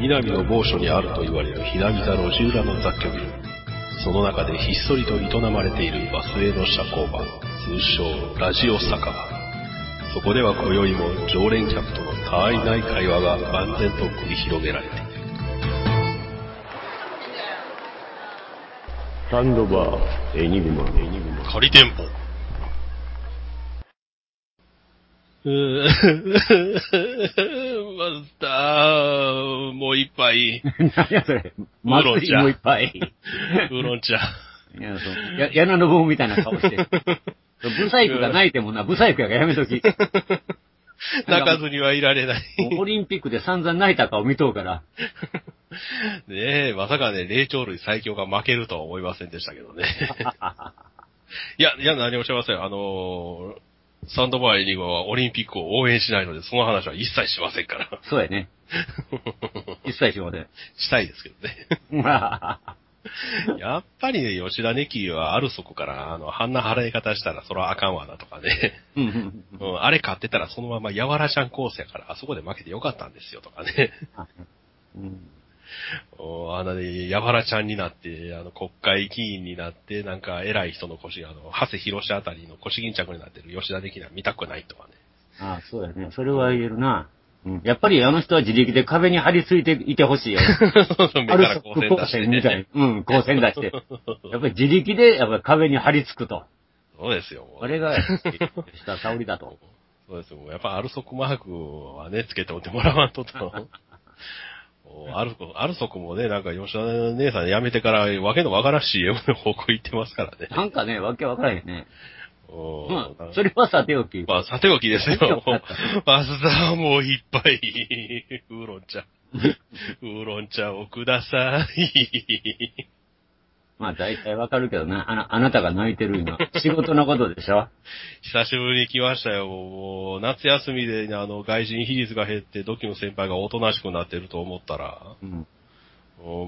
南の某所にあると言われるひなびた路地裏の雑居ビル。その中でひっそりと営まれているバスへの社交場、通称ラジオ酒場。そこでは今宵も常連客との他愛ない会話が万全と繰り広げられている。サンドバー、エニグマ、エニグマ。仮店舗。うーマスター、もう一杯。何やそれ。ウーロン茶祭りもういっぱい。ウーロン茶。いや、そう。や、矢野の棒みたいな顔してる。ブサイクが泣いてもな、ブサイクやからやめとき。泣かずにはいられない。オリンピックで散々泣いた顔見とうから。ねえ、まさかね、霊長類最強が負けるとは思いませんでしたけどね。いや、いや、何もしません。あのーサンドバーエニゴはオリンピックを応援しないので、その話は一切しませんから。そうやね。一切しません。したいですけどね。やっぱりね、吉田ネキはあるそこから、あの、あんな払い方したらそらあかんわなとかね。うんあれ買ってたらそのままやわらちゃんコースやから、あそこで負けてよかったんですよとかね。あのね、やわらちゃんになって、あの、国会議員になって、なんか偉い人の腰、あの、長谷博士あたりの腰巾着になってる吉田的な見たくないとかね。ああ、そうやね。それは言えるな。うんやっぱりあの人は自力で壁に張り付いていてほしいよ。そうそう、目から光線出してみたいね。うん、光線出して。やっぱり自力で、やっぱり壁に張り付くと。そうですよ。もうあれが、下沙織だと。そうですよ。やっぱアルソクマークはね、つけておいてもらわんとと。おアルコ、アルソクもね、なんか吉田姉さん辞めてからわけのわからん CM の方向行ってますからね。なんかね、わけわからへんね。おまあ、それはさておき。まあ、さておきですよ。マスターもう一杯、ウーロン茶。ウーロン茶をください。まあ、大体わかるけどな。あな、あなたが泣いてる今。仕事のことでしょ？久しぶりに来ましたよ。もう、夏休みで、あの、外人比率が減って、ドキの先輩がおとなしくなってると思ったら、うん。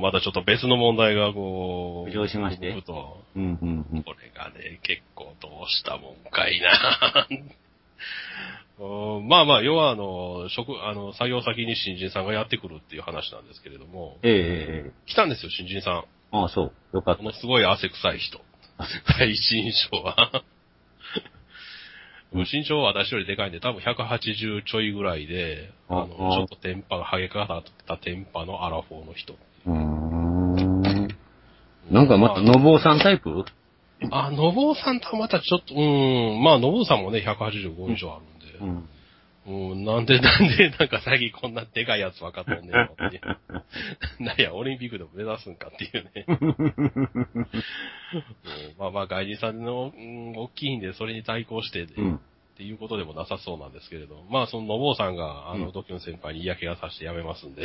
またちょっと別の問題がこう、浮上しまして？と、うん、うん、うん。これがね、結構どうしたもんかいな。うんまあまあ、要はあの、職、あの、作業先に新人さんがやってくるっていう話なんですけれども、ええええ来たんですよ、新人さん。ああ、そう。よかっこのすごい汗臭い人。第一印象は。身長は私よりでかいんで、多分180ちょいぐらいで、あの、ちょっとテンパが、ハゲかかったテンパのアラフォーの人。た。うーん。なんかまた、のぼうさんタイプ？あ、のぼうさんとはまたちょっと、うーん、まあ、のぼうさんもね、185以上あるんで、うん。うん、なんで、なんで、なんか最近こんなでかいやつ分かっとんねんのって。なんや、オリンピックでも目指すんかっていうね。うんまあまあ、外人さんの、うん、大きいんで、それに対抗して、うん。っていうことでもなさそうなんですけれど、まあ、その、のぼうさんが、あの、うんドキュン先輩に嫌気がさして辞めますんで、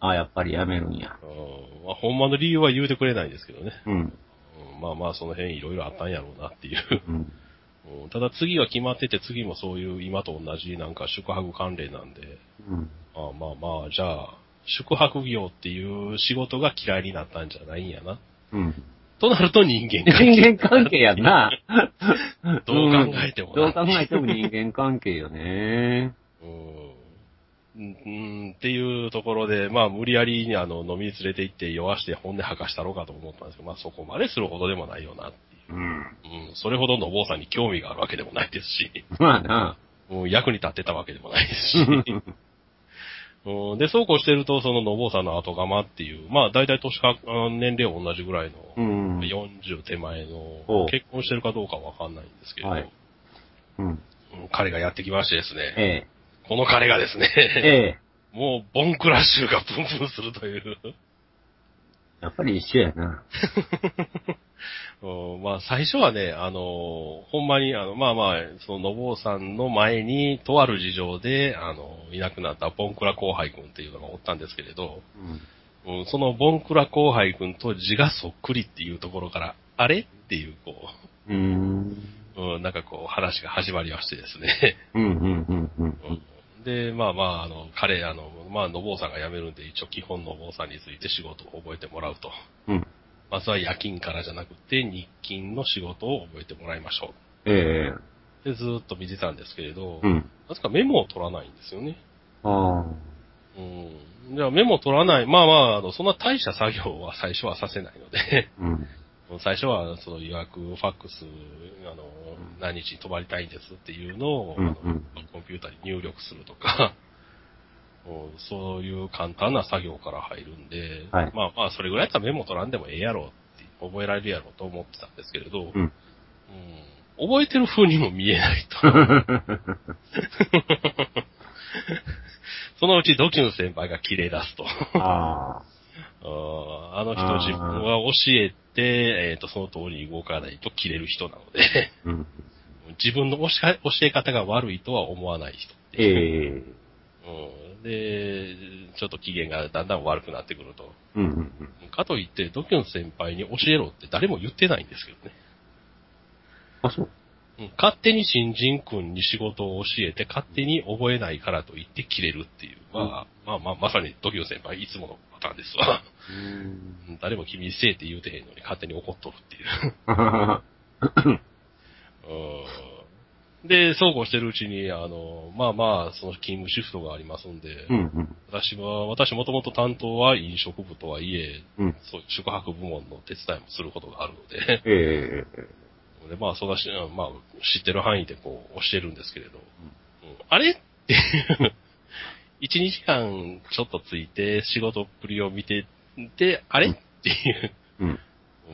あ あ、やっぱりやめるんや。うんまあ、ほんまの理由は言うてくれないんですけどね。うん。うんまあまあ、その辺いろいろあったんやろうなっていう。うん。うんただ次は決まってて、次もそういう今と同じなんか宿泊関連なんで、うん。あまあまあ、じゃあ、宿泊業っていう仕事が嫌いになったんじゃないんやな。うん。となると人間関係。人間関係やんな。どう考えてもなうんどう考えても人間関係よね。うん、うん、っていうところで、まあ無理やりにあの飲みに連れて行って酔わして本音吐かしたろうかと思ったんですけど、まあそこまでするほどでもないよなっう。うん。うん、それほどの坊さんに興味があるわけでもないですし、まあな。もう役に立ってたわけでもないですし。うん、で、そうこうしてると、そののぼうさんの後釜っていう、まあ大体年か、年齢は同じぐらいの、うん。40手前の結婚してるかどうかわかんないんですけれど、はいうん。うん彼がやってきましてですね、ええ。この彼がですね、ええ。もうボンクラッシュがプンプンするという。やっぱり一緒やな。うんまあ最初はね、あの、ほんまに、あの、まあまあ、その、のぼうさんの前に、とある事情で、あの、いなくなったボンクラ後輩くんっていうのがおったんですけれど、うん。うんそのボンクラ後輩くんと字がそっくりっていうところから、あれっていう、こうーん。う、うん、なんかこう、話が始まりましてですね。うん、うん、うん、うん。うんで、まあまあ、あの、彼、あの、まあ、のぼうさんが辞めるんで、一応基本のぼうさんについて仕事を覚えてもらうと。うん。まずは夜勤からじゃなくて、日勤の仕事を覚えてもらいましょええ。う。で、ずーっと見てたんですけれど、うん。なぜかメモを取らないんですよね。ああ。ううん。じゃあメモ取らない。まあまあ、あの、そんな大した作業は最初はさせないので、うん。最初はその予約、ファックス、あの、何日に泊まりたいんですっていうのを、コンピューターに入力するとか、う んそういう簡単な作業から入るんで、はいまあまあ、それぐらいやったらメモ取らんでもええやろって、覚えられるやろと思ってたんですけれど、うん。うん覚えてる風にも見えないと。そのうちドキュン先輩が切れ出すと。ああ。の人自分は教えて、えっ、と、その通りに動かないと切れる人なので、うん。自分の教え教え方が悪いとは思わない人ってう。えうん、で、ちょっと機嫌がだんだん悪くなってくると。うんうんうん。かといって、ドキュン先輩に教えろって誰も言ってないんですけどね。あ、そう。うん勝手に新人君に仕事を教えて、勝手に覚えないからと言って切れるっていう。まあ、まあまあ、まさにドキュン先輩いつものパターンですわ。うん。う ん誰も君にせえって言うてへんのに勝手に怒っとるっていう。うんで、そうこうしてるうちに、あの、まあまあ、その勤務シフトがありますんで、うんうん。私は、私もともと担当は飲食部とはいえ、うん。そう宿泊部門の手伝いもすることがあるので、ええでまあ、そうだし、うんまあ、知ってる範囲でこう、教えるんですけれど、うん。あれ？っていう、1、2時間ちょっとついて仕事っぷりを見て、で、あれ？っていう、うん。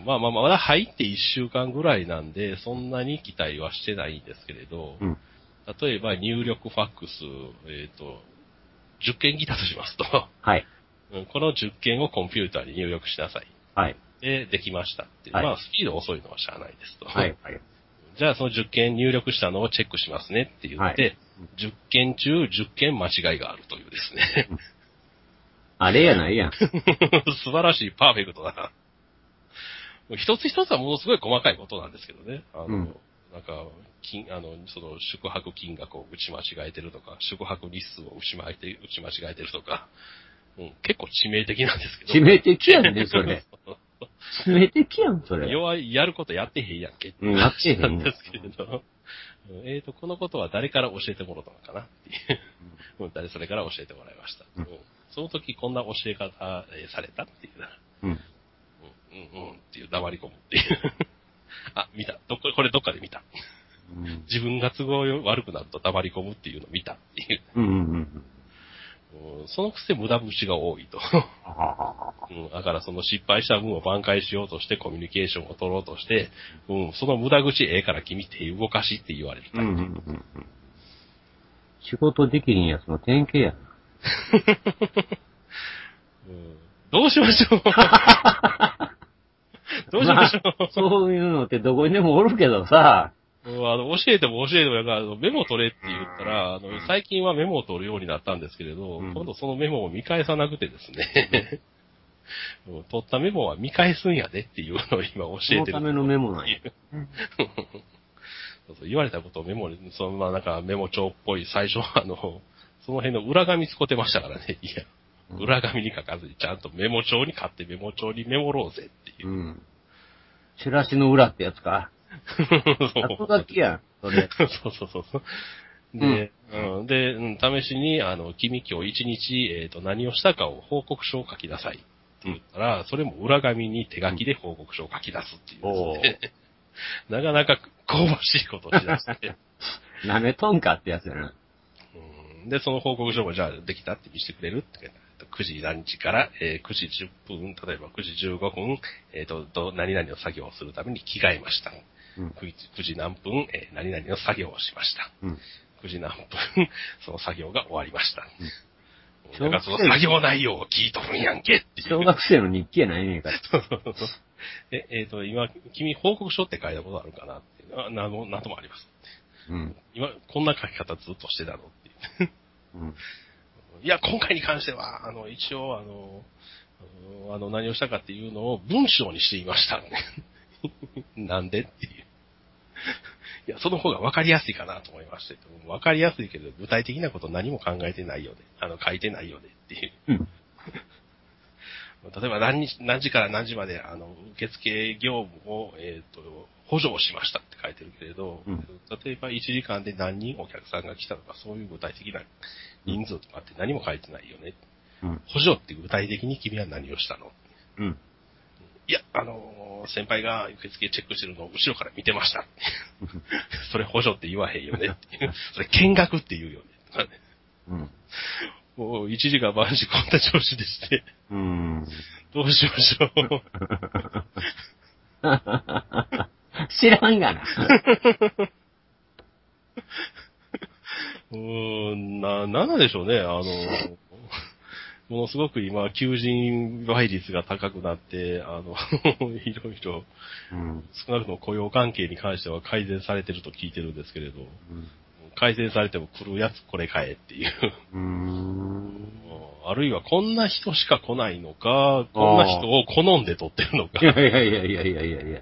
まあまあまあ、まだ入って1週間ぐらいなんで、そんなに期待はしてないんですけれど、うん。例えば入力ファックス、えっ、と、10件来たとしますと、はい。うん。この10件をコンピューターに入力しなさい。はい。で、できましたって。はいまあ、スピード遅いのはしゃあないですと。はい。はい。じゃあ、その10件入力したのをチェックしますねって言って、はい10件中10件間違いがあるというですね。あれやないやん。素晴らしい、パーフェクトだな。一つ一つはものすごい細かいことなんですけどね。あの、うんなんか、金、あの、その宿泊金額を打ち間違えてるとか、宿泊日数を打ち間違えて打ち間違えてるとか、うん、結構致命的なんですけど。致命的やんね、それ。致命的やん、それ。弱い、やることやってへんやんけっていううんやってへん話なんですけれど。うんえっ、と、このことは誰から教えてもらったのかな？っていう。うん誰それから教えてもらいました。うんうんその時こんな教え方えーされたっていうな。うん。うん、うん、うんっていう黙り込むっていう。あ、見た。どっか、これどっかで見た。うん。自分が都合悪くなると黙り込むっていうのを見たっていう。うんうんうん。うんそのくせ無駄節が多いと。あうん、だからその失敗した分を挽回しようとしてコミュニケーションを取ろうとして、うん、その無駄口ええから君手動かしって言われるあ。うんうんうんうん。仕事できひんやつの典型やな。うんどうしましょう？どうしましょう、まあそういうのってどこにでもおるけどさ、うんあの、教えても教えてもやから、あのメモ取れって言ったら、あの、最近はメモを取るようになったんですけれど、うん今度そのメモを見返さなくてですね、うん取ったメモは見返すんやでっていうのを今教そえてる。のためのメモなんや。そうそう言われたことをメモに、そのまあなんかメモ帳っぽい、最初はあの、その辺の裏紙使ってましたからね。いや、裏紙に書かずにちゃんとメモ帳に買ってメモ帳にメモろうぜっていうう。ん。チラシの裏ってやつか。そう後書きやん、それ。そうそうそうそう。で、うん、で、うん、試しに、あの、君今日一日、えっ、と、何をしたかを報告書を書きなさいって言ったら、それも裏紙に手書きで報告書を書き出すっていうで なかなか香ばしいことをしだして、なめとんかってやつやな。うん、で、その報告書もじゃあできたって見せてくれるって言って9時何時から、えー9時10分、例えば9時15分、えっ、と、ど何々の作業をするために着替えました。うん。9時 ,9 時何分、えー何々の作業をしました。うん。9時何分、その作業が終わりました。うんだからその作業内容を聞いとるんやんけっていう。小学生の日記やないねんから。え、えっ、と、今、君報告書って書いたことあるかなって。あ、なの、なんともあります。うん。今、こんな書き方ずっとしてたのっていう。うん。いや、今回に関しては、あの、一応、あの、あの、あの何をしたかっていうのを文章にしていました。なんでっていう。いや、その方が分かりやすいかなと思いまして。分かりやすいけど、具体的なこと何も考えてないようで、あの、書いてないようでっていう。うん。例えば何日、何時から何時まで、あの、受付業務を、えっ、と、補助をしましたって書いてるけれど、うん例えば1時間で何人お客さんが来たとか、そういう具体的な人数とかって何も書いてないよね。うん。補助って具体的に君は何をしたの？うん。いや、あのー先輩が受付チェックしてるのを後ろから見てました。それ補助って言わへんよね。それ見学って言うよね。うん。もう1時間晩時こんな調子でして、うん。どうしましょう。知らんがな。うーん、な、なんでしょうね。あの、ものすごく今、求人倍率が高くなって、あの、いろいろ、うん。少なくとも雇用関係に関しては改善されてると聞いてるんですけれど、うん改善されても来るやつこれ買えっていう。う。あるいはこんな人しか来ないのか、こんな人を好んで取ってるのかい。やいやいやいやいやいや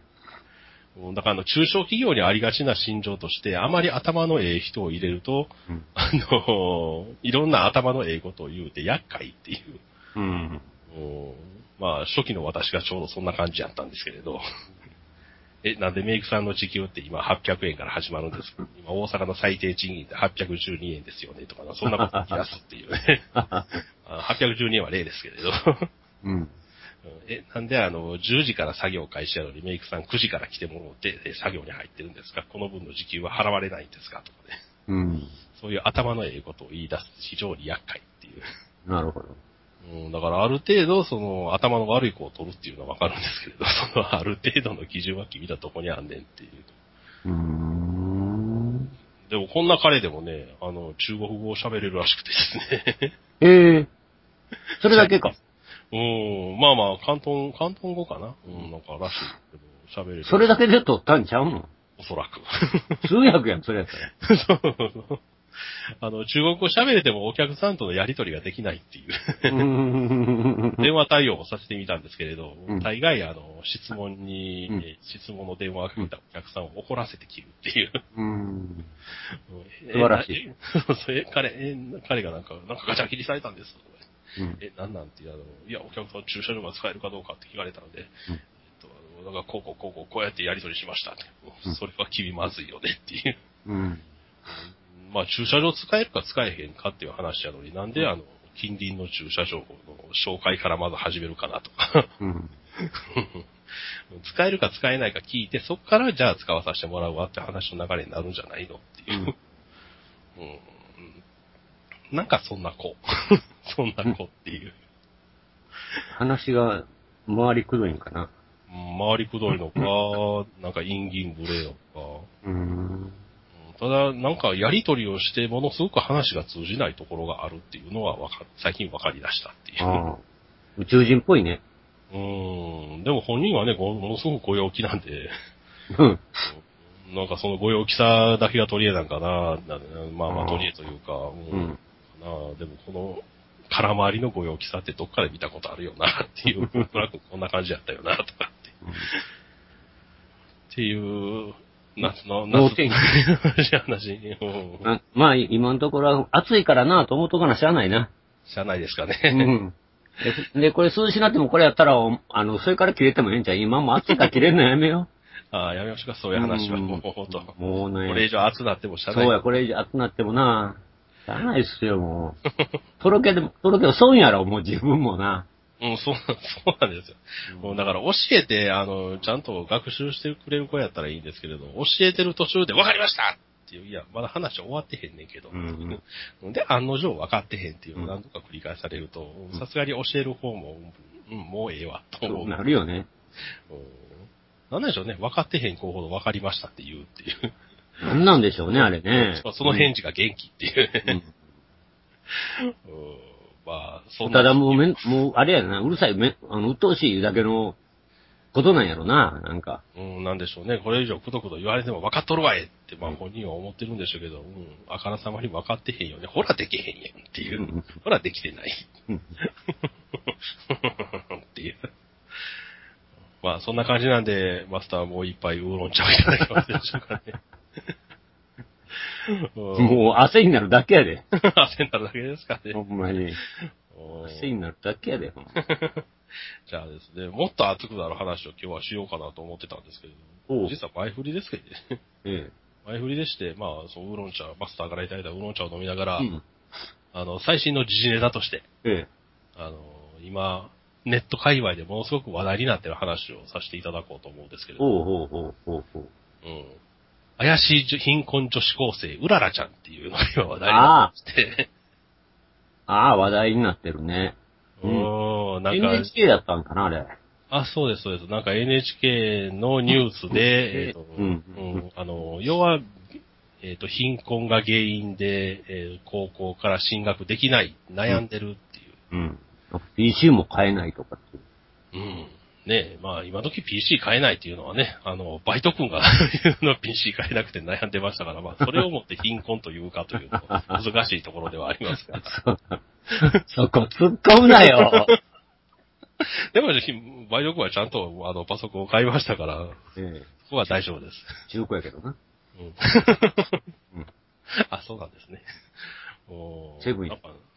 だからあの、中小企業にありがちな心情として、あまり頭のええ人を入れると、うん。あの、いろんな頭のええことを言うて厄介っていう。うん。うんまあ、初期の私がちょうどそんな感じやったんですけれど。え、なんでメイクさんの時給って今800円から始まるんですか？今大阪の最低賃金って812円ですよね？とかな、そんなこと言い出すっていうね。あ812円は例ですけれど。うん。うんえ、なんであの、10時から作業開始やのにメイクさん9時から来てもらって、え作業に入ってるんですか？この分の時給は払われないんですか？とかね。うん。そういう頭のええことを言い出す非常に厄介っていう。なるほど。うん、だからある程度、その、頭の悪い子を取るっていうのはわかるんですけれど、その、ある程度の基準は君らどこにあんねんっていう。うーん。でも、こんな彼でもね、あの、中国語を喋れるらしくてですね。ええそれだけか。うん、まあまあ、関東、関東語かなうん、なんからしいけど、喋れる。それだけで取ったんちゃうのおそらく。通訳やん、それやったら。そうあの、中国語喋れてもお客さんとのやりとりができないっていう。うん電話対応をさせてみたんですけれど、うん大概あの、質問に、うんえ質問の電話がかけたお客さんを怒らせて切るっていう。うん。素素晴らしい。そうそうえ彼、え彼がなんか、なんかガチャ切りされたんです。うんえ、なんなんて、あの、いや、お客さん駐車場が使えるかどうかって聞かれたので、うんえっと、なんかこうこうこうこう、こうやってやり取りしましたって。うんそれは君まずいよねっていう。うん。まあ、駐車場使えるか使えへんかっていう話やのに、なんであの、近隣の駐車場の紹介からまず始めるかなとか。うん。使えるか使えないか聞いて、そこからじゃあ使わさせてもらうわって話の流れになるんじゃないのっていう。うんなんかそんな子。そんな子っていう。話が回りくどいんかな。うん回りくどいのか、なんか陰銀無礼のか。うん。うんただ、なんかやりとりをしてものすごく話が通じないところがあるっていうのはわか最近分かり出したっていう。宇宙人っぽいね。うん。でも本人はね、ごものすごくご陽気なんで、うん。なんかそのご陽気さだけが取り柄なんかな。なまあまあ取り柄というか、うん。なあでもこの空回りのご陽気さってどっかで見たことあるよなっていう、なんくこんな感じやったよなとかって。っていう、夏の、夏脳天気の話に、う んあまあ、今のところは暑いからなと思っとかなしゃあないな。しゃあないですかうね。ん。で、でこれ涼しなってもこれやったら、おあの、それから切れてもええんちゃう？今も暑いから切れるのやめよ ああ、やめましょうか、そういう話は。うんもうほんと。う。もうね。これ以上熱なってもしゃあない。そうや、これ以上暑なってもな。しゃあないっすよ、もう。とろけでも、とろけで損やろ、もう自分もな。うん、そう、そうなんですよ。もうだから教えて、あの、ちゃんと学習してくれる子やったらいいんですけれど、教えてる途中で分かりましたっていう、いや、まだ話終わってへんねんけど、うんで、案の定分かってへんっていうのをうん何度か繰り返されると、さすがに教える方も、うん、もうええわ、と思うなるよね。うんなんでしょうね、分かってへん子ほど分かりましたって言うっていう。なんなんでしょうね、あれね。そその返事が元気っていううんね。うんまあ、そんな。ただもうめん、もう、あれやな、うるさい、め、あの、鬱陶しいだけのことなんやろな、なんか。うん、なんでしょうね。これ以上くどくど言われても分かっとるわいって、まあ本人は思ってるんでしょうけど、うん、あからさまに分かってへんよね。ほらできへんやんっていう。うんほらできてない。うん っていう。まあそんな感じなんで、マスターもう一杯ウーロン茶をいただけますでしょうかね。うんもう汗になるだけやで。汗になるだけですかねほ。んまに。うん汗になるだけやで、ほんま じゃあですね、もっと熱くなる話を今日はしようかなと思ってたんですけれども、実は前振りですけどね。え前振りでして、まあ、そのウーロン茶、マスターからいただいたウーロン茶を飲みながら、え。うん。あの、最新の時事ネタとして、えあの、今、ネット界隈でものすごく話題になってる話をさせていただこうと思うんですけれども、ほうほうほうほうほう。うん。怪しい貧困女子高生、うららちゃんっていうのが今話題になって ああ、話題になってるね。うーん、なんか、NHK だったんかな、あれ。あ、そうです、そうです。なんか NHK のニュースで、えっと、うんうんあの、要は、えっ、と、貧困が原因で、えー高校から進学できない、悩んでるっていう。うん。PC も買えないとかっていう。うん。ねえ、まあ今時 PC 買えないっていうのはね、あの、バイト君が の PC 買えなくて悩んでましたから、まあそれをもって貧困というかというと難しいところではありますが。そこ突っ込むなよ。でも、バイト君はちゃんとあのパソコンを買いましたから、ええそこは大丈夫です。中古やけどな。うんうんあ、そうなんですね。おーセブン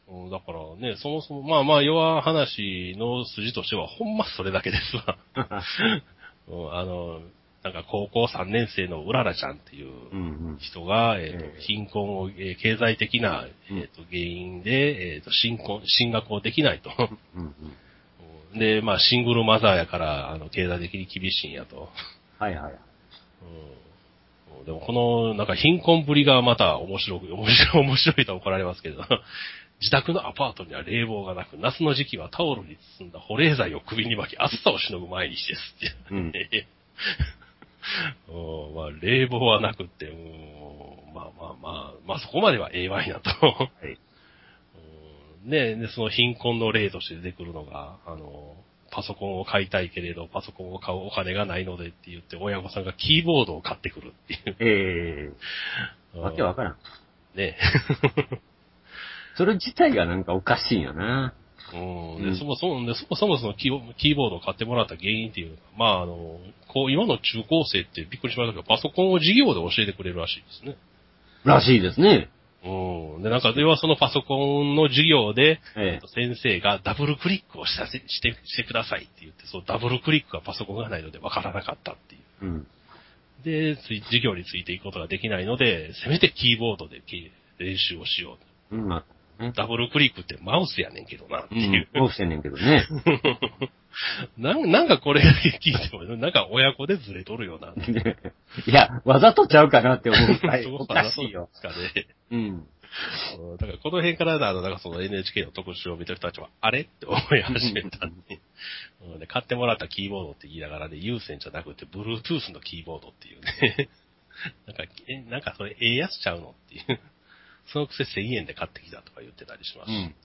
だからうんだからね、そもそも、まあまあ、要は話の筋としては、ほんまそれだけですわ。うんあの、なんか高校3年生のうららちゃんっていううんうん。人が、えっ、ええと、貧困を、えー経済的な、うんえっ、と、原因で、えっ、と、進婚、進学をできないと。うんうん。で、まあ、シングルマザーやから、あの、経済的に厳しいんやと。はいはい。うんでもこの、なんか貧困ぶりがまた面白く、面白い、面白いと怒られますけど、自宅のアパートには冷房がなく、夏の時期はタオルに包んだ保冷剤を首に巻き、暑さをしのぐ毎日ですって。うん うんまあ、冷房はなくって、うんまあまあまあ、まあそこまでは A ワイなと。はい。うんねで、その貧困の例として出てくるのが、あの、パソコンを買いたいけれど、パソコンを買うお金がないのでって言って、親御さんがキーボードを買ってくるっていう。ええわけわからん。ね それ自体がなんかおかしいんよな。うん。で、うんそもそも、でそもそもそのキーボキードを買ってもらった原因っていうのが、まあ、あの、こう、今の中高生ってびっくりしましたけど、パソコンを授業で教えてくれるらしいですね。らしいですね。うん。で、なんか、要はそのパソコンの授業で、え先生がダブルクリックをしたせして、してくださいって言って、そのダブルクリックがパソコンがないのでわからなかったっていう。え。うん。で、授業についていくことができないので、せめてキーボードでき練習をしよう。うん、まあ、ね。ダブルクリックってマウスやねんけどなってういう。ん。どうしてんねんけどね。なんなんかこれ聞いても、なんか親子でずれとるよな。いや、わざとちゃうかなって思うくらいおかしいよ。かね。うん。うんだからこの辺からあの、なんかその NHK の特集を見てる人たちは、あれって思い始めたんで、うんで買ってもらったキーボードって言いながらね、有線じゃなくて、Bluetooth のキーボードっていうね。なんか、え、なんかそれええやつちゃうのっていう。そのくせ1000円で買ってきたとか言ってたりします。うん。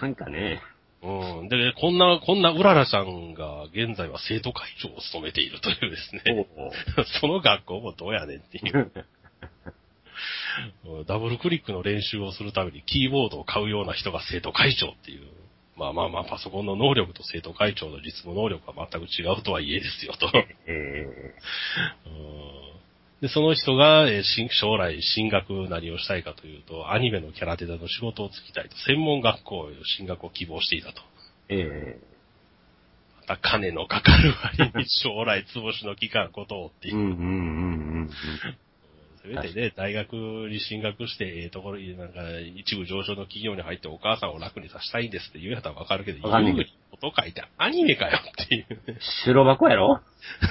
なんかね、うん。で、こんな、こんなうららさんが現在は生徒会長を務めているというですね。その学校もどうやねんっていう。ダブルクリックの練習をするためにキーボードを買うような人が生徒会長っていう。まあまあまあ、パソコンの能力と生徒会長の実務能力は全く違うとはいえですよと。えうんで、その人が、え将来進学何をしたいかというと、アニメのキャラデザの仕事をつきたいと、専門学校への進学を希望していたと。ええまた金のかかる割に将来潰しの期間ことをっていうう。んうんうん。せめてね、大学に進学して、ええところに、なんか、一部上昇の企業に入ってお母さんを楽にさせたいんですって言うやったらわかるけど、言うにこと書いてアニメかよっていうね。白箱やろ？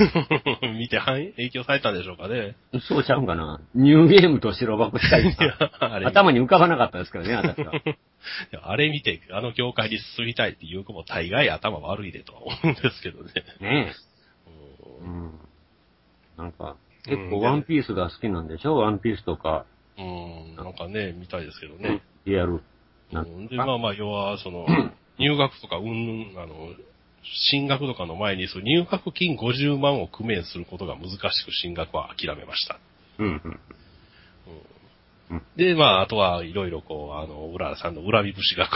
見て反影響されたんでしょうかね。そうちゃうんかな？ニューゲームと白箱しか今い頭に浮かばなかったですけどね、私は。あれ見て、あの業界に進みたいっていう子も大概頭悪いでとは思うんですけどね。ねえ。うん。なんか、結構ワンピースが好きなんでしょ？ワンピースとか、うん、なんかね、見たいですけどね。リアル。うなんん、で、まあまあ、要は、その、入学とか、うん、あの、進学とかの前に、その入学金50万を工面することが難しく進学は諦めました。うんうん。で、まあ、あとはいろいろこう、あの、浦さんの恨み節が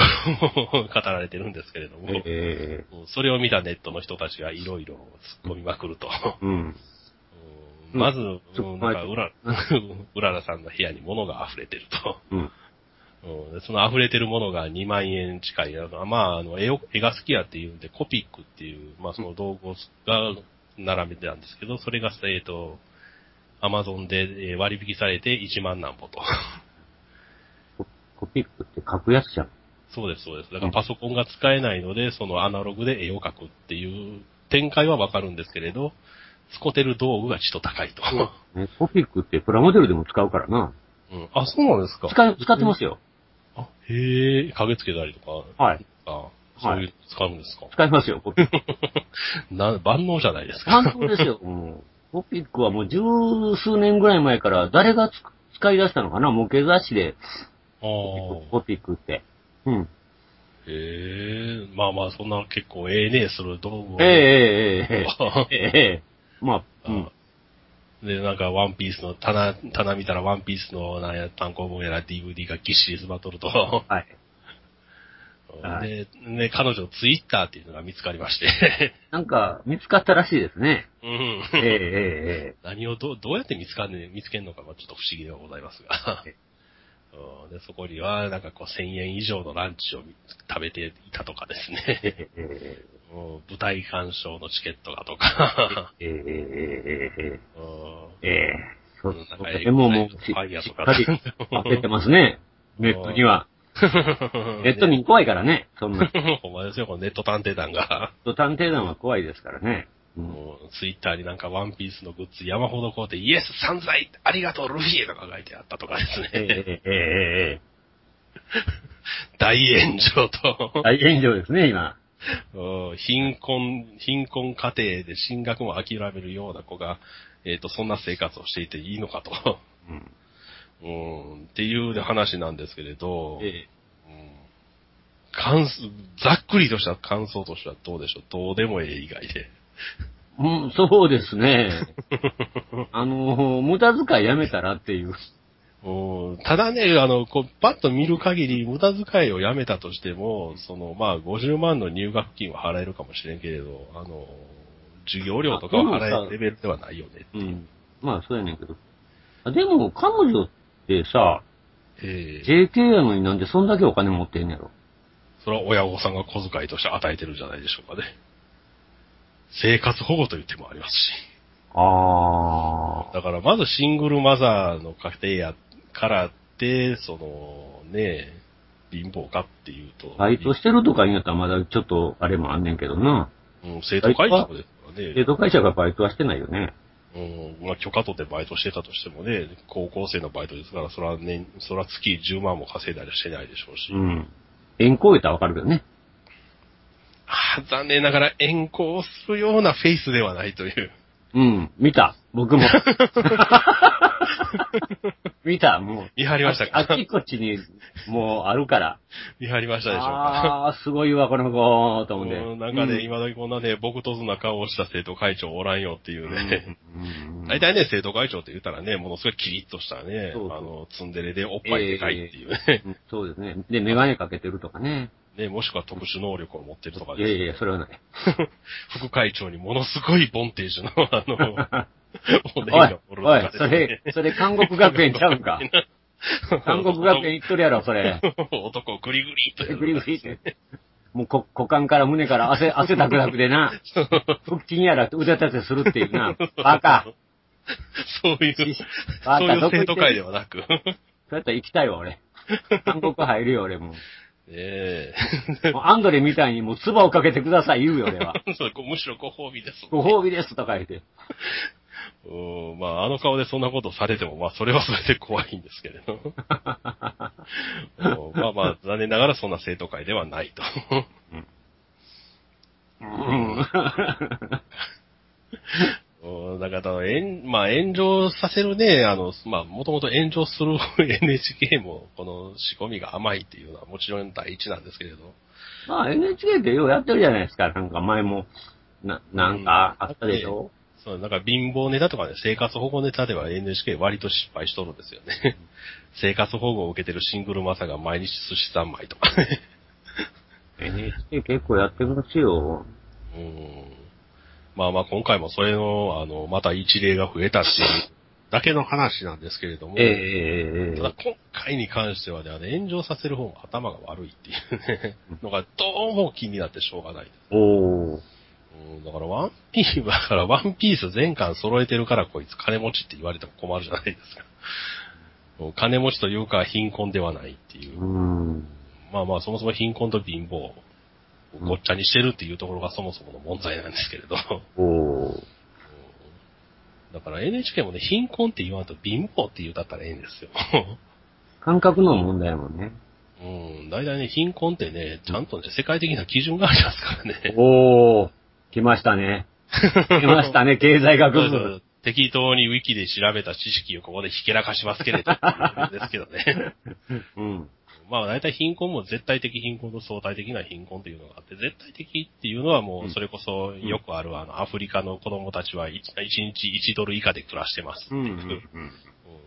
語られてるんですけれども、えうんそれを見たネットの人たちがいろいろ突っ込みまくると。えうん。うんまず、うんなんか、うら、うららさんの部屋に物が溢れてると。うん。うんでその溢れてるものが2万円近い。まあ、あの、絵を、絵が好きやっていうんで、コピックっていう、まあ、その道具が並べてたんですけど、それが、えっ、と、アマゾンでえー割引されて1万何歩と。ココピックって書くやつじゃん。そうです、そうです。だからパソコンが使えないので、そのアナログで絵を描くっていう展開はわかるんですけれど、使ってる道具がちょっと高いと。ね、コピックってプラモデルでも使うからな。うん、あ、そうなんですか。使い、使ってますよ。あ、へえ、影つけたりとか。はい。あそういう、使うんですか、はい、使いますよ、コピック。な、万能じゃないですか。万能ですよ。うん。コピックはもう十数年ぐらい前から誰が使い出したのかな？模型雑誌で。ああ。コピックって。うん。へえ、まあまあ、そんな結構ええねえする道具を。ええええええ。ええ。まあ、うん。で、なんか、ワンピースの、棚、棚見たらワンピースの、なんや、単行本やら DVD がぎっしり詰まっとると。はい。はいで、ね、彼女のツイッターっていうのが見つかりまして。なんか、見つかったらしいですね。うん。ええええええ何をどう、どうやって見つかんね、見つけんのかはちょっと不思議ではございますが。で、そこには、なんかこう、1000円以上のランチを食べていたとかですえね。ええうん舞台鑑賞のチケットがとか。えええええええうんえええそうなんかでももう、しファイヤーしっとかかり当ててますね。ネットには。ネット民怖いからね。そんな。ほんまですよ、このネット探偵団が。探偵団は怖いですからね。うんもうツイッターになんかワンピースのグッズ山ほど買うて、イエス散財ありがとうルフィとか書いてあったとかですね。ええええええ 大炎上と、大炎上ですね、今。うん貧困、貧困家庭で進学も諦めるような子が、えっ、と、そんな生活をしていていいのかと。うん。うん、っていう話なんですけれど、えうんざっくりとした感想としてはどうでしょう？どうでもええ以外で。えうん、そうですね。あの、無駄遣いやめたらっていう。うんただね、あの、こう、パッと見る限り、無駄遣いをやめたとしても、その、まあ、50万の入学金は払えるかもしれんけれど、あの、授業料とかは払えるレベルではないよね。うん。まあ、そうやねんけど。あでも、彼女ってさ、ええ JK やのになんでそんだけお金持ってんねやろ？それは親御さんが小遣いとして与えてるんじゃないでしょうかね。生活保護という手もありますし。あだから、まずシングルマザーの家庭やからって、その、ね、貧乏かっていうと。バイトしてるとか言うんやったらまだちょっとあれもあんねんけどな。うん、生徒会長ですからね。生徒会社がバイトはしてないよね。うん、まあ許可取ってバイトしてたとしてもね、高校生のバイトですから、それは年、それは月10万も稼いだりはしてないでしょうし。うん。遠行言ったらわかるけどね。あー残念ながら遠行するようなフェイスではないという。うん。見た。僕も。見た。もう。見張りましたか？ああっちこっちに、もうあるから。見張りましたでしょうか？ああ、すごいわ、この子、と思って。うんなんかね、う今時こんなね、僕とずな顔をした生徒会長おらんよっていうね。うん大体ね、生徒会長って言ったらね、ものすごいキリッとしたね、そうそうあの、ツンデレでおっぱいでかいっていうね、うんそうですね。で、メガネかけてるとかね。ね、もしくは特殊能力を持ってるとかいですねやいや、それはない。副会長にものすごいボンテージの、あの、おいがおいそねれ、それ、韓国学園ちゃうんか？韓国学園行っとるやろ、それ。男をグリグリと。グリグリって。もうこ股間から胸から汗、汗だくだくでな。腹筋やら腕立てするっていうな。バカ。そういう、バカそういう生徒会ではなく。ねそうやったら行きたいわ、俺。韓国入るよ、俺もえ。う。もうアンドレみたいにもう唾をかけてください、言うよ、俺は。そうむしろご褒美です。ご褒美ですとか言って。うんまあ、あの顔でそんなことされても、まあ、それはそれで怖いんですけれど。うんまあまあ、残念ながらそんな生徒会ではないと。うん。うんだから、炎まあ、炎上させるね、あの、まあ、もともと炎上する NHK も、この仕込みが甘いっていうのはもちろん第一なんですけれど。まあ NHK ってようやってるじゃないですか。なんか前も、な、なんかあったでしょ、そう、なんか貧乏ネタとかね、生活保護ネタでは NHK 割と失敗しとるんですよね。生活保護を受けてるシングルマサが毎日寿司三昧とかね。NHK 結構やってますよ。うんまあまあ今回もそれの、あの、また一例が増えたっていうだけの話なんですけれども、ええただ今回に関してはね、あの炎上させる方が頭が悪いっていうね、のがどうも気になってしょうがないです。おー。うん、だからワンピース、だからワンピース全巻揃えてるからこいつ金持ちって言われても困るじゃないですか。金持ちというか貧困ではないっていうう。ん。まあまあ、そもそも貧困と貧乏をごっちゃにしてるっていうところがそもそもの問題なんですけれど。だから NHK もね、貧困って言わんと貧乏って言うだったらええんですよ。感覚の問題やもんね。うん。大体ね、貧困ってね、ちゃんとね、世界的な基準がありますからね。おー。来ましたね。来ましたね、経済学部。う適当にウィキで調べた知識をここでひけらかしますけれど、ですけどね。うん。まあ大体貧困も絶対的貧困と相対的な貧困というのがあって、絶対的っていうのはもうそれこそよくあるあのアフリカの子供たちは 1, 日1ドル以下で暮らしてますっていう、うん。うん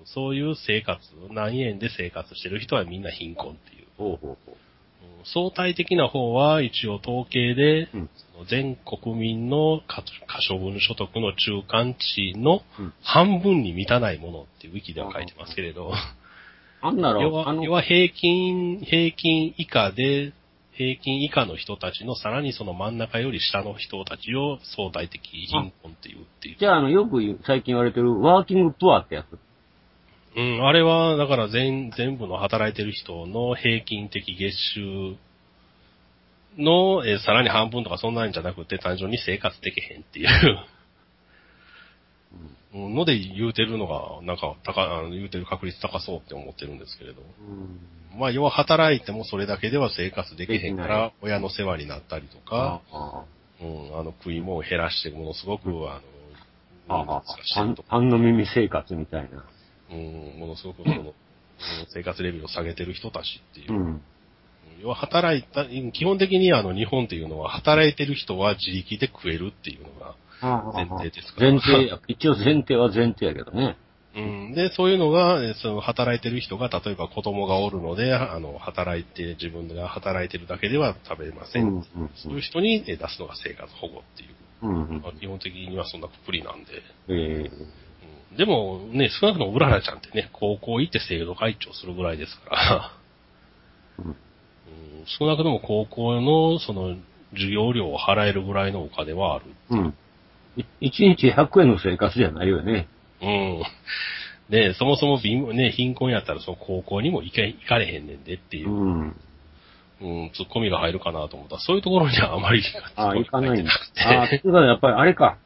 そういう生活、何円で生活してる人はみんな貧困っていう。ほうほうほうん相対的な方は一応統計で、うん。その全国民の可可処分所得の中間値のうん。半分に満たないものってウィキでは書いてますけれど、ん要はあの、要は平均、平均以下で、平均以下の人たちのさらにその真ん中より下の人たちを相対的貧困っていうっていう。じゃあ、あの、よく言う最近言われてるワーキングプアってやつ。うん、あれは、だから全、全部の働いてる人の平均的月収の、えーさらに半分とかそんなんじゃなくて、単純に生活できへんっていう、うん。ので言うてるのが、なんか、高、あの言うてる確率高そうって思ってるんですけれど。まあ、要は働いてもそれだけでは生活できへんかでら、親の世話になったりとか、あうん、あの、食い物を減らして、ものすごく、ああ、あ。の、あ、難しパンいとか、パンの耳生活みたいな。うん、ものすごくその、うん生活レベルを下げてる人たちっていうう。ん。要は働いた、基本的にあの日本っていうのは働いてる人は自力で食えるっていうのが前提ですから。前提や、一応前提は前提やけどね。うん。で、そういうのが、えその働いてる人が、例えば子供がおるので、あの、働いて、自分が働いてるだけでは食べません。うんうんそういう人にえ出すのが生活保護っていう。うんうんまあ基本的にはそんなくくりなんで。ええうんでもね、少なくともうららちゃんってね、高校行って制度会長するぐらいですから、うんうん少なくとも高校のその授業料を払えるぐらいのお金はある。うん。い一日100円の生活じゃないよね。うん。で、そもそも貧ね、貧困やったらその高校にも行け行かれへんねんでっていうう、ん。うん、ツッコミが入るかなと思ったら、そういうところにはあまりああ、行かないんだ。ああ、なくててことはやっぱりあれか。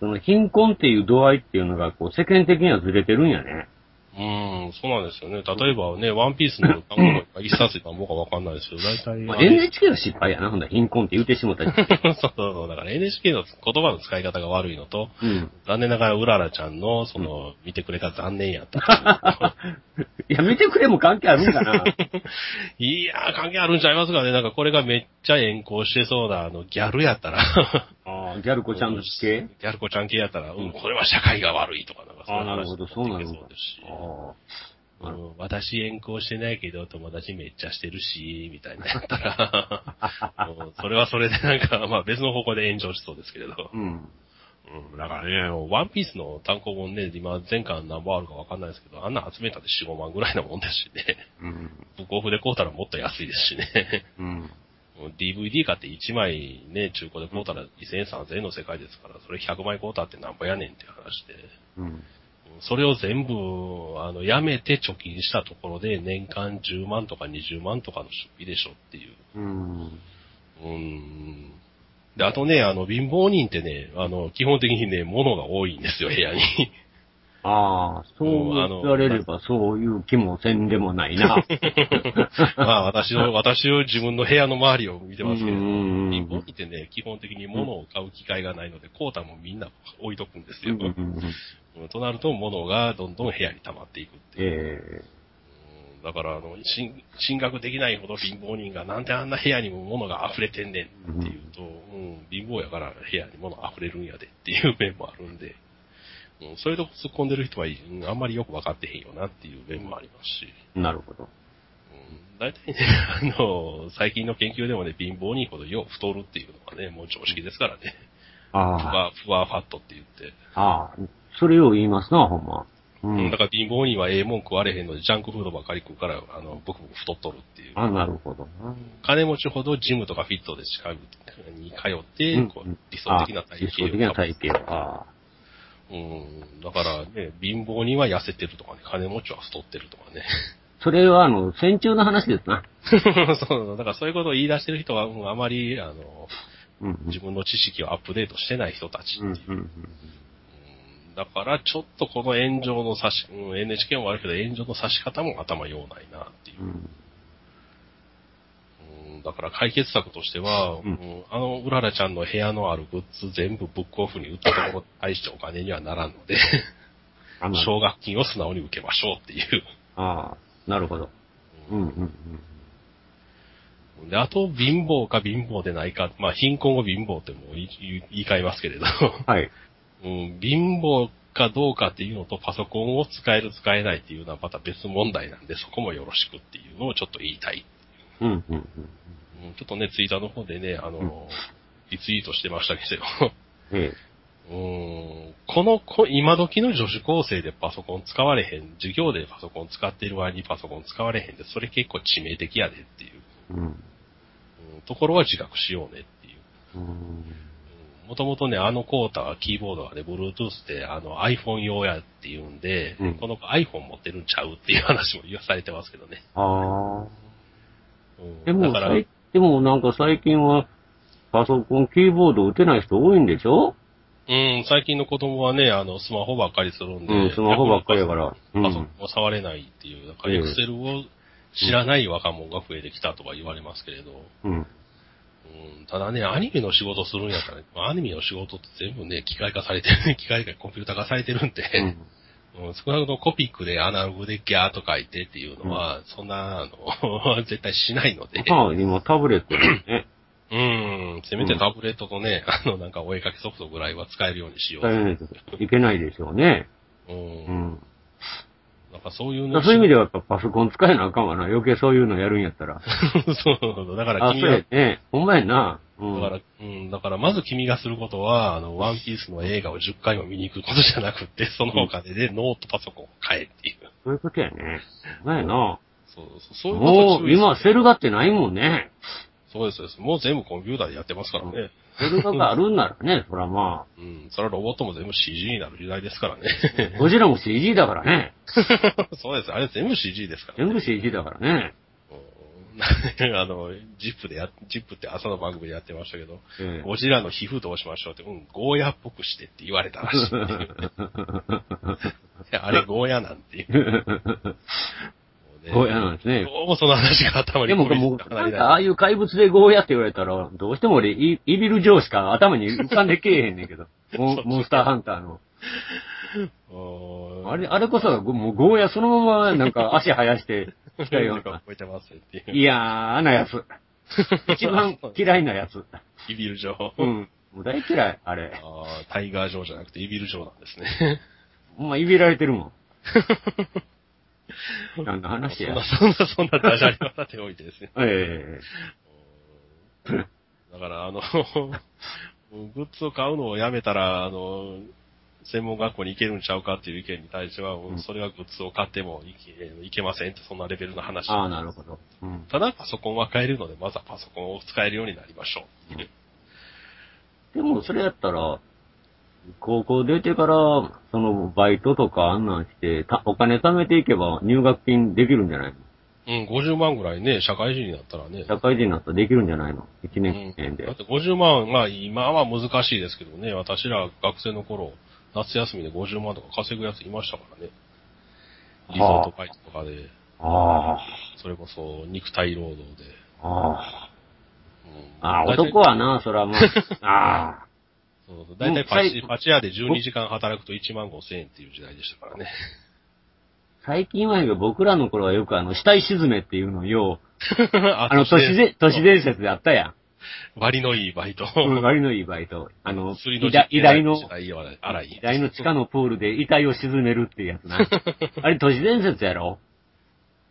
その貧困っていう度合いっていうのが、こう、世間的にはずれてるんやね。うん、そうなんですよね。例えばね、ワンピースの単語が一冊単語かわかんないですけど、大体、まあ、NHK は失敗やな、ほんだら貧困って言うてしもたり。そうそうそう。だから NHK の言葉の使い方が悪いのと、うん。残念ながらうららちゃんの、その、見てくれた残念やった。いや、見てくれも関係あるんかな。いやー、関係あるんちゃいますかね。なんかこれがめっちゃ遠行してそうな、あの、ギャルやったら、ああ、ギャル子ちゃんの系ギャル子ちゃん系やったら、うん、これは社会が悪いとか、なそういうああ、なるほど、そうできそうですうん私遠行してないけど、友達めっちゃしてるし、みたいなやったら、うんそれはそれでなんか、まあ別の方向で炎上しそうですけれど。あ。うん。うん、だからね、ワンピースの単行本ね、今全巻何本あるかわかんないですけど、あんな集めたで4、5万ぐらいなもんですしね。うん。ブックオフで買うたらもっと安いですしね。うん。DVD 買って1枚ね、中古で買うたら2000円、3000円の世界ですから、それ100枚買うたってなんぼやねんって話で。うん。それを全部、あの、やめて貯金したところで、年間10万とか20万とかの出費でしょっていう。うん。うーん。で、あとね、あの、貧乏人ってね、あの、基本的にね、物が多いんですよ、部屋に。ああ、そう言われればそういう気もせんでもないな。まあ、私の、私を自分の部屋の周りを見てますけれど、うん貧乏人ってね、基本的に物を買う機会がないので、コータもみんな置いとくんですよ。うんうんうんうんとなると、物がどんどん部屋に溜まっていくっていう。えうんだから、あの、進進学できないほど貧乏人がなんであんな部屋にも物が溢れてんねんっていうと、うん、貧乏やから部屋に物溢れるんやでっていう面もあるんで、うん、そういうとこ突っ込んでる人は、うんあんまりよくわかってへんよなっていう面もありますし、えなるほど。うん、大体ね、あの、最近の研究でもね、貧乏人ほどよう太るっていうのがね、もう常識ですからね。ふあわ、ふわファットって言って。あ、ああ、それを言いますな、ほんま。ううん、んだ。から貧乏人はええもん食われへんので、ジャンクフードばっかり食うから、あの、僕も太っとるっていう。あなるほどな。金持ちほどジムとかフィットでしかに通って、うんこう理想的な体型あ理想的な体型。ああ。うん。だからね、貧乏人は痩せてるとかね、金持ちは太ってるとかね。それは、あの、戦中の話ですな。そう、だからそういうことを言い出してる人は、うんあまり、あの、うん。自分の知識をアップデートしてない人たちっていう。うん。うん。うんだから、ちょっとこの炎上の差し、うん NHK もあるけど、炎上の差し方も頭用ないなっていうう。ん。うんだから解決策としては、うんうんあのうららちゃんの部屋のあるグッズ全部ブックオフに売ったところに対してお金にはならんので、奨学金を素直に受けましょうっていう。ああ、なるほど。うん。うん。で、あと、貧乏か貧乏でないか、まあ、貧困を貧乏っても言い換えますけれど、はい。うん、貧乏かどうかっていうのとパソコンを使える使えないっていうのはまた別問題なんで、そこもよろしくっていうのをちょっと言いたい。うん。うん。うん。うんちょっとね、ツイッターの方でね、あの、うんリツイートしてましたけど、えうーんこのこ、今時の女子高生でパソコン使われへん、授業でパソコン使っている割にパソコン使われへんで、それ結構致命的やでっていう、え。うん。うんところは自覚しようねっていう。うん。もともとね、あのコータはキーボードがね、Bluetooth であの iPhone 用やっていうんで、うん。この子 iPhone 持ってるんちゃうっていう話も言わされてますけどね。ああ。うん。でも、でもなんか最近は、パソコン、キーボード打てない人多いんでしょ？うん、最近の子供はね、あの、スマホばっかりするんで、うんスマホばっかりやから。うん。パソコンを触れないっていう、だから、ええエクセルを知らない若者が増えてきたとか言われますけれど、うん。うん、ただね、アニメの仕事するんやったら、アニメの仕事って全部ね、機械化されてる、機械化、コンピューター化されてるんで、うん。うん少なくともコピックでアナログでギャーと書いてっていうのは、そんな、あの、絶対しないので、まあ、今タブレットでね、うん、せめてタブレットとね、あの、なんかお絵かきソフトぐらいは使えるようにしよう使。えないけないでしょうね。う。うんん。なんかそういうだからそういう意味ではパソコン使えなあかんわな。余計そういうのやるんやったら。そう、だからあ、そう君が、やね。ほんまやな。うん。だから、うん、だからまず君がすることは、あの、ワンピースの映画を10回も見に行くことじゃなくって、そのお金でノートパソコンを買えっていう。そういうことやね。ほんまやな。そうそう、そういうことをもう、今、セル画ってないもんね。そうです、そうです。もう全部コンピューターでやってますからね。セル画があるんならね、そらまうん、それはロボットも全部 CG になる時代ですからあ、ね。ゴジラも CG だからね。そうです、あれ全部 CG ですから、全部 CG だからね。うんあの、ジップでや、ジップって朝の番組でやってましたけど、ええゴジラの皮膚どうしましょうって、うん、ゴーヤっぽくしてって言われたらしいあれゴーヤなんていう。ゴーヤなんですねどうもその話が頭にでも、もう、ああいう怪物でゴーヤって言われたら、どうしても俺、イイビル・ジョーしか頭に浮かんでけえへんねんけど。モンモンスターハンターの。うんあれ、あれこそが、もうゴーヤそのまま、なんか 足生やしてきたようないう。嫌なやつ。一番嫌いなやつ。イビルジョー。うん。もう大嫌い、あれ。あータイガージョーじゃなくてイビルジョーなんですね。ま、いびられてるもん。何の話や。そんな、そんな、そんなダジャレはさておいてですね。えだから、あの、グッズを買うのをやめたら、あの、専門学校に行けるんちゃうかっていう意見に対しては、んそれはグッズを買ってもいけいけませんって、そんなレベルの話。えああ、なるほど。うん。ただ、パソコンは買えるので、まずはパソコンを使えるようになりましょう。でも、それやったら、高校出てから、その、バイトとかあんなんして、たお金貯めていけば入学金できるんじゃないの？うん、50万ぐらいね、社会人になったらね。社会人になったらできるんじゃないの ?1 年間でだっ。て50万、まあ今は難しいですけどね、私ら学生の頃、夏休みで50万とか稼ぐやついましたからね。リゾートバイトとかで、あそれこそ肉体労働で。あ、あうんあ。あ男はな、そらまあ、ああ。そうそう大体パチ、パチ屋で12時間働くと1万5千円っていう時代でしたからね。最近は僕らの頃はよくあの、死体沈めっていうのをよう、あ あの、都市で、都市伝説であったやん。割のいいバイト。うん割のいいバイト。あの、偉大の。偉大の地下のプールで遺体を沈めるっていうやつな。あれ都市伝説やろ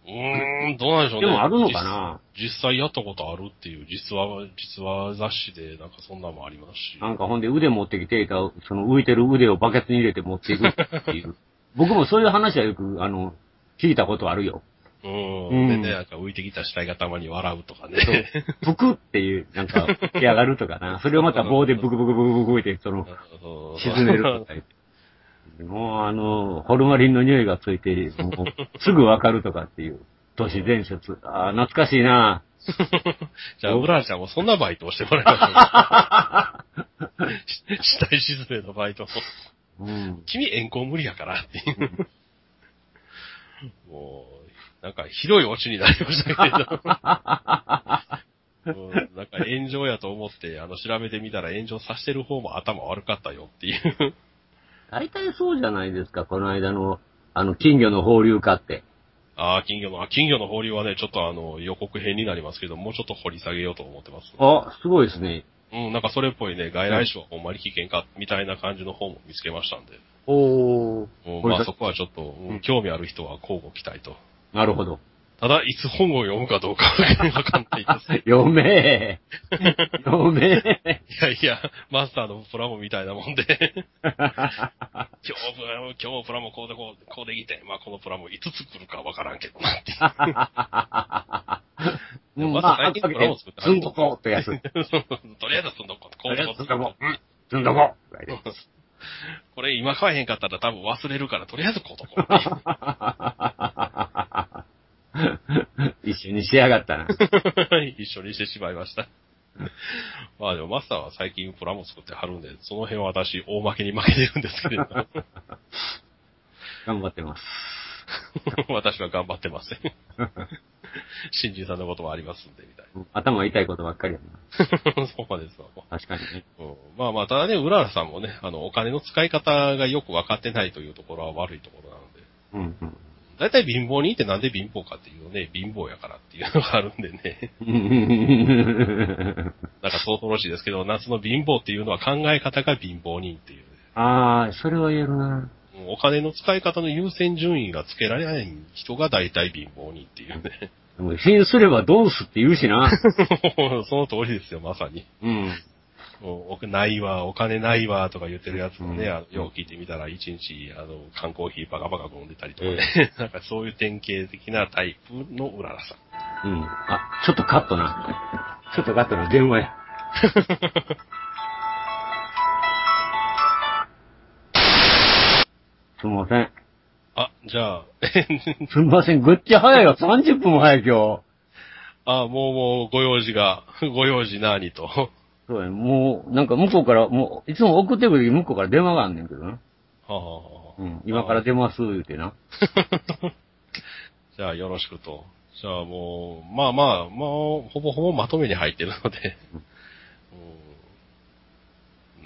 うーん、どうなんでしょうね。でもあるのかな？実実際やったことあるっていう、実話、実話雑誌でなんかそんなのもありますし。なんかほんで腕持ってきていた、その浮いてる腕をバケツに入れて持っていくっていう。僕もそういう話はよく、あの、聞いたことあるよ。うん。うんでね、なんか浮いてきた死体がたまに笑うとかね。ぷくっていう、なんか、起上がるとかな。それをまた棒でブクブクブクブクって、その、沈めるとか言って。もうあの、ホルマリンの匂いがついて、もう すぐわかるとかっていう。都市伝説。ああ、懐かしいな。じゃあ、うららちゃんもそんなバイトをしてもらいましょう。死体沈めのバイトを。うん。君遠行無理やからっていう。もう、なんかひどいオチになりましたけれど。うんなんか炎上やと思って、あの、調べてみたら炎上させてる方も頭悪かったよっていう。大体そうじゃないですか、この間の、あの、金魚の放流化って。ああ、金魚の、あ、金魚の放流はね、ちょっとあの、予告編になりますけど、もうちょっと掘り下げようと思ってます。あ、すごいですね。うん、なんかそれっぽいね、外来種はほんまに危険か、みたいな感じの本も見つけましたんで。おー。うんこれだまあそこはちょっと、うんうん興味ある人は交互期待と。なるほど。ただ、いつ本を読むかどうかわかんないです。読めー。読めー。いやいや、マスターのプラモみたいなもんで、今日、今日もプラモこうでこう、こうできて、まあこのプラモいつ作るかわからんけどなっていう。でもまず最近プラモ作って積んどこうってやつ。とりあえずそんなこと、こうでこう積んどこう。うん積んどこう。これ今買えへんかったら多分忘れるから、とりあえずこうとこう。一緒にしやがったな。一緒にしてしまいました。まあでもマスターは最近プラモ作ってはるんで、その辺は私大負けに負けてるんですけれど、頑張ってます。私は頑張ってません。新人さんのこともありますんで、みたい頭痛いことばっかりやな。そうまですわ。な。確かにね。うんまあまあ、ただね、うららさんもね、あの、お金の使い方がよく分かってないというところは悪いところなので、うんうん。だいたい貧乏人ってなんで貧乏かっていうとね、貧乏やからっていうのがあるんでね、なんかそうとろしいですけど、夏の貧乏っていうのは考え方が貧乏人っていう、ああ、それは言えるな。お金の使い方の優先順位がつけられない人が大体貧乏人っていうね。でも、貧すればどうすって言うしな。その通りですよ、まさに。うん。もうおないわ、お金ないわ、とか言ってるやつもね、よう聞いてみたら、一日、あの、缶コーヒーバカバカ飲んでたりとかね、なんかそういう典型的なタイプのうららさん。うん。あ、ちょっとカットな。ちょっとカットな。電話や。すみません。あ、じゃあ、すみません。ぐっちゃ早いよ。30分も早い今日。あ、もうもう、ご用事が、ご用事なにと。そうや、もう、なんか向こうから、もう、いつも送ってくる時向こうから電話があんねんけどな。はあはあはあうん。今から出ます、言うてな。じゃあ、よろしくと。じゃあもう、まあまあ、もう、ほぼほぼまとめに入ってるので、うん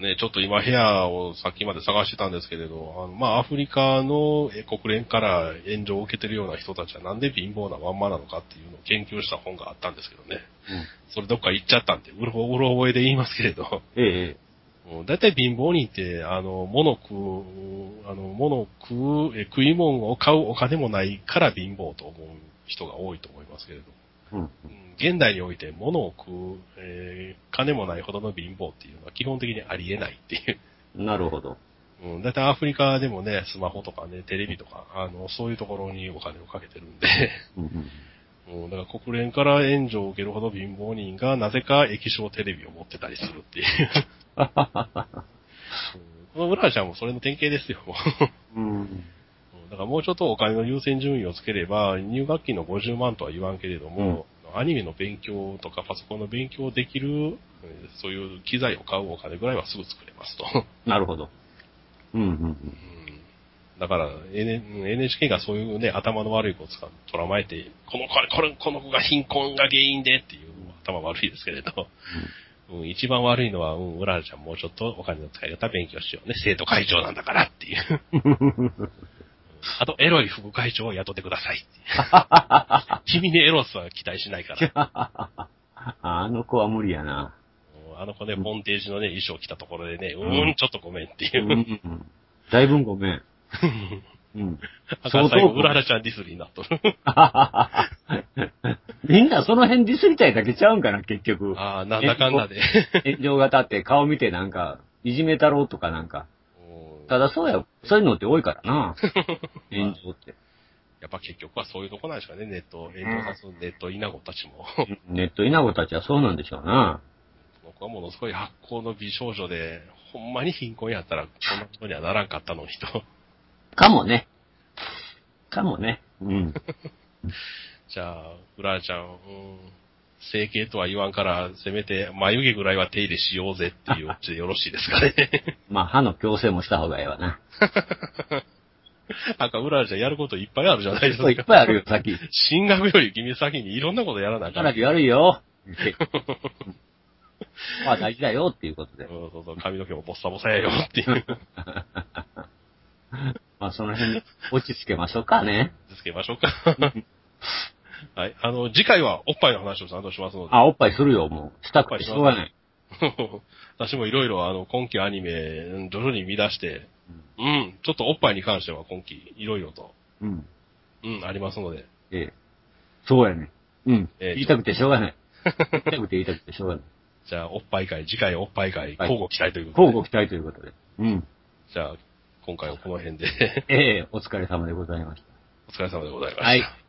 ね、ちょっと今部屋をさっきまで探してたんですけれど、あのまあ、アフリカのえ国連から援助を受けてるような人たちはなんで貧乏なまんまなのかっていうのを研究した本があったんですけどね。それどっか行っちゃったんで、うろうろ覚えで言いますけれど、うん。ええ。うん大体貧乏人って、あの、物食う、あの、物食う、え食い物を買うお金もないから貧乏と思う人が多いと思いますけれど、うん。うん現代において物を食う、えー金もないほどの貧乏っていうのは基本的にありえないっていう。なるほど。うん、大体アフリカでもね、スマホとかね、テレビとか、あの、そういうところにお金をかけてるんで、うんだから国連から援助を受けるほど貧乏人がなぜか液晶テレビを持ってたりするっていう。うんこの浦ちゃんもそれの典型ですよ、からもうちょっとお金の優先順位をつければ、入学期の50万とは言わんけれども、アニメの勉強とかパソコンの勉強できる、えーそういう機材を買うお金ぐらいはすぐ作れますと。なるほど。うんうんうんだから、NHK がそういうね、頭の悪い子を使う捉まえて、この子、これ、この子が貧困が原因でっていう頭悪いですけれど、うん、一番悪いのは、うん、うららちゃんもうちょっとお金の使い方勉強しようね。生徒会長なんだからっていう。うん。あと、エロい副会長を雇ってください。君にエロスは期待しないから。あの子は無理やな。うんあの子ね、ボンテージのね、衣装着たところでね、ううんーん、ちょっとごめんっていうう。んうん。だいぶごめん。うん。だから最後、うららちゃんディスりになっとる。みんなその辺ディスりたいだけちゃうんかな、結局。ああ、なんだかんだで。炎上が立って顔見てなんか、いじめたろうとかなんか。うんただそうや、そういうのって多いからな。炎上って。やっぱ結局はそういうとこなんですかね、ネット、炎上さすネット稲子たちも。ネット稲子たちはそうなんでしょうな。僕はものすごい発行の美少女で、ほんまに貧困やったら、こんなことにはならんかったのにと。かもね。かもね。うん。じゃあ、うららちゃん、うん、整形とは言わんから、せめて眉毛ぐらいは手入れしようぜっていうオチでよろしいですかね。まあ、歯の矯正もした方がええわな。なんか、うららちゃんやることいっぱいあるじゃないですか。いっぱいあるよ、さっき。進学より君先にいろんなことやらなあかん。かなり悪いよ。まあ、大事だよっていうことで。そうそうそう、髪の毛もボッサボサやよっていう。まあ、その辺、落ち着けましょうかね。つけましょうか。はい。あの、次回はおっぱいの話をちゃんとしますので。あ、おっぱいするよ、もう。したくてしょうがない。私もいろいろあの、今期アニメ、うん徐々に見出して、うん、ちょっとおっぱいに関しては今期いろいろと、うん。うん、ありますので、ええ。そうやね。うん。ええ言いたくてしょうがない。言いたくて言いたくてしょうがない。じゃあ、おっぱい会、次回おっぱい会、はい交互期待ということで。交互期待ということで。うん。じゃあ、今回はこの辺で、ええ、お疲れ様でございました。お疲れ様でございました。はい。